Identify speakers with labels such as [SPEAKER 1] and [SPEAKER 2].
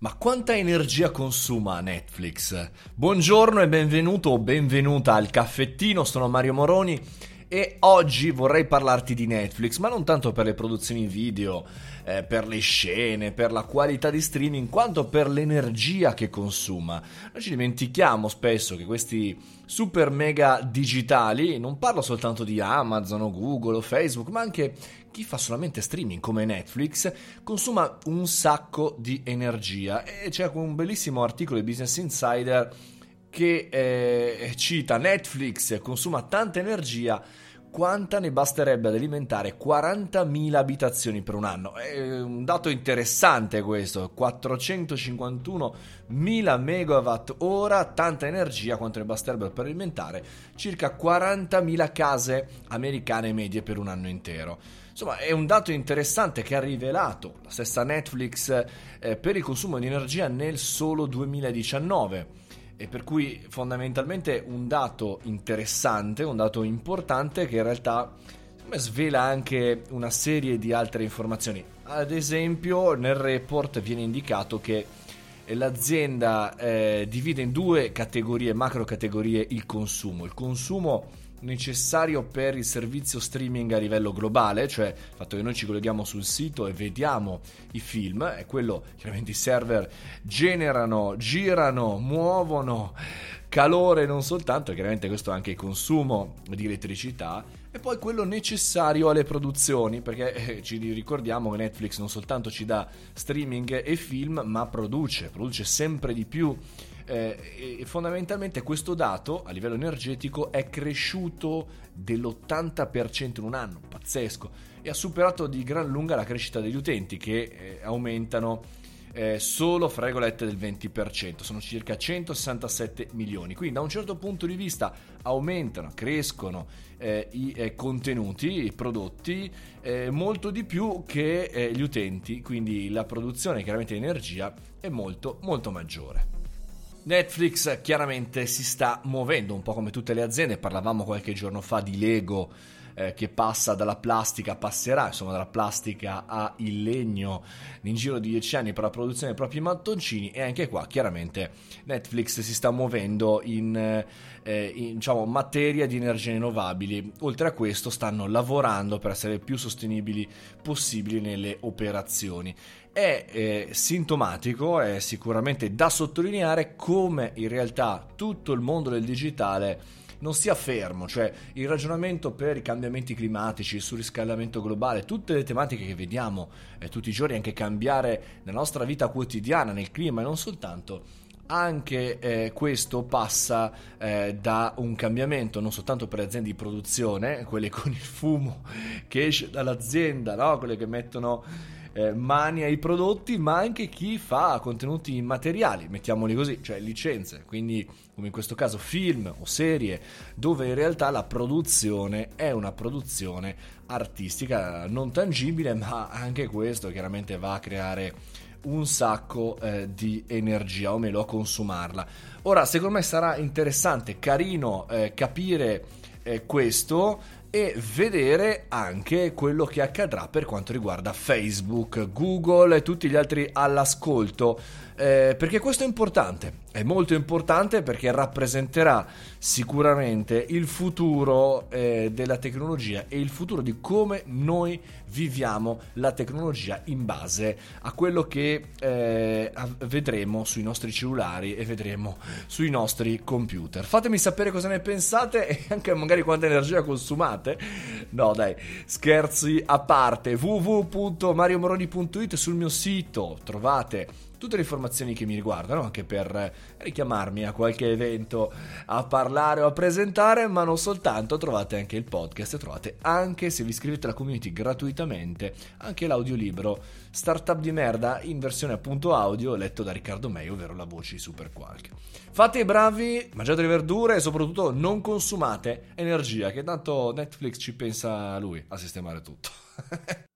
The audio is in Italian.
[SPEAKER 1] Ma quanta energia consuma Netflix? Buongiorno e benvenuto o benvenuta al caffettino, sono Mario Moroni e oggi vorrei parlarti di Netflix, ma non tanto per le produzioni video, eh, per le scene, per la qualità di streaming, quanto per l'energia che consuma. Noi ci dimentichiamo spesso che questi super mega digitali, non parlo soltanto di Amazon o Google o Facebook, ma anche chi fa solamente streaming come Netflix consuma un sacco di energia e c'è un bellissimo articolo di Business Insider che eh, cita Netflix consuma tanta energia quanta ne basterebbe ad alimentare 40.000 abitazioni per un anno. È un dato interessante questo, 451.000 megawatt ora, tanta energia quanto ne basterebbe per alimentare circa 40.000 case americane medie per un anno intero. Insomma, è un dato interessante che ha rivelato la stessa Netflix eh, per il consumo di energia nel solo 2019 e per cui fondamentalmente un dato interessante, un dato importante che in realtà svela anche una serie di altre informazioni. Ad esempio nel report viene indicato che l'azienda eh, divide in due categorie, macro categorie, il consumo. Il consumo necessario per il servizio streaming a livello globale, cioè il fatto che noi ci colleghiamo sul sito e vediamo i film, è quello chiaramente i server generano, girano, muovono calore non soltanto, chiaramente questo anche il consumo di elettricità, e poi quello necessario alle produzioni, perché eh, ci ricordiamo che Netflix non soltanto ci dà streaming e film, ma produce, produce sempre di più. Eh, fondamentalmente questo dato a livello energetico è cresciuto dell'80% in un anno, pazzesco, e ha superato di gran lunga la crescita degli utenti che eh, aumentano eh, solo fra virgolette del 20%, sono circa 167 milioni. Quindi da un certo punto di vista aumentano, crescono eh, i eh, contenuti, i prodotti eh, molto di più che eh, gli utenti, quindi la produzione chiaramente di energia è molto molto maggiore. Netflix chiaramente si sta muovendo un po' come tutte le aziende, parlavamo qualche giorno fa di Lego eh, che passa dalla plastica, passerà insomma dalla plastica al legno in giro di 10 anni per la produzione dei propri mattoncini. E anche qua chiaramente Netflix si sta muovendo in, eh, in diciamo, materia di energie rinnovabili. Oltre a questo stanno lavorando per essere più sostenibili possibili nelle operazioni è eh, sintomatico, è sicuramente da sottolineare come in realtà tutto il mondo del digitale non sia fermo, cioè il ragionamento per i cambiamenti climatici, il surriscaldamento globale, tutte le tematiche che vediamo eh, tutti i giorni, anche cambiare nella nostra vita quotidiana, nel clima e non soltanto, anche eh, questo passa eh, da un cambiamento non soltanto per le aziende di produzione, quelle con il fumo che esce dall'azienda, no? quelle che mettono eh, mani ai prodotti, ma anche chi fa contenuti immateriali, mettiamoli così, cioè licenze, quindi come in questo caso film o serie, dove in realtà la produzione è una produzione artistica non tangibile, ma anche questo chiaramente va a creare un sacco eh, di energia, o meglio a consumarla. Ora, secondo me sarà interessante, carino eh, capire eh, questo e vedere anche quello che accadrà per quanto riguarda Facebook, Google e tutti gli altri all'ascolto. Eh, perché questo è importante, è molto importante perché rappresenterà sicuramente il futuro eh, della tecnologia e il futuro di come noi viviamo la tecnologia in base a quello che eh, vedremo sui nostri cellulari e vedremo sui nostri computer. Fatemi sapere cosa ne pensate e anche magari quanta energia consumate. No dai, scherzi a parte, www.mariomoroni.it sul mio sito trovate tutte le informazioni che mi riguardano, anche per richiamarmi a qualche evento a parlare o a presentare, ma non soltanto, trovate anche il podcast, trovate anche se vi iscrivete alla community gratuitamente anche l'audiolibro Startup di merda in versione appunto audio letto da Riccardo May, ovvero la voce di Super Qualche. Fate i bravi, mangiate le verdure e soprattutto non consumate energia, che tanto Netflix ci pensa lui a sistemare tutto.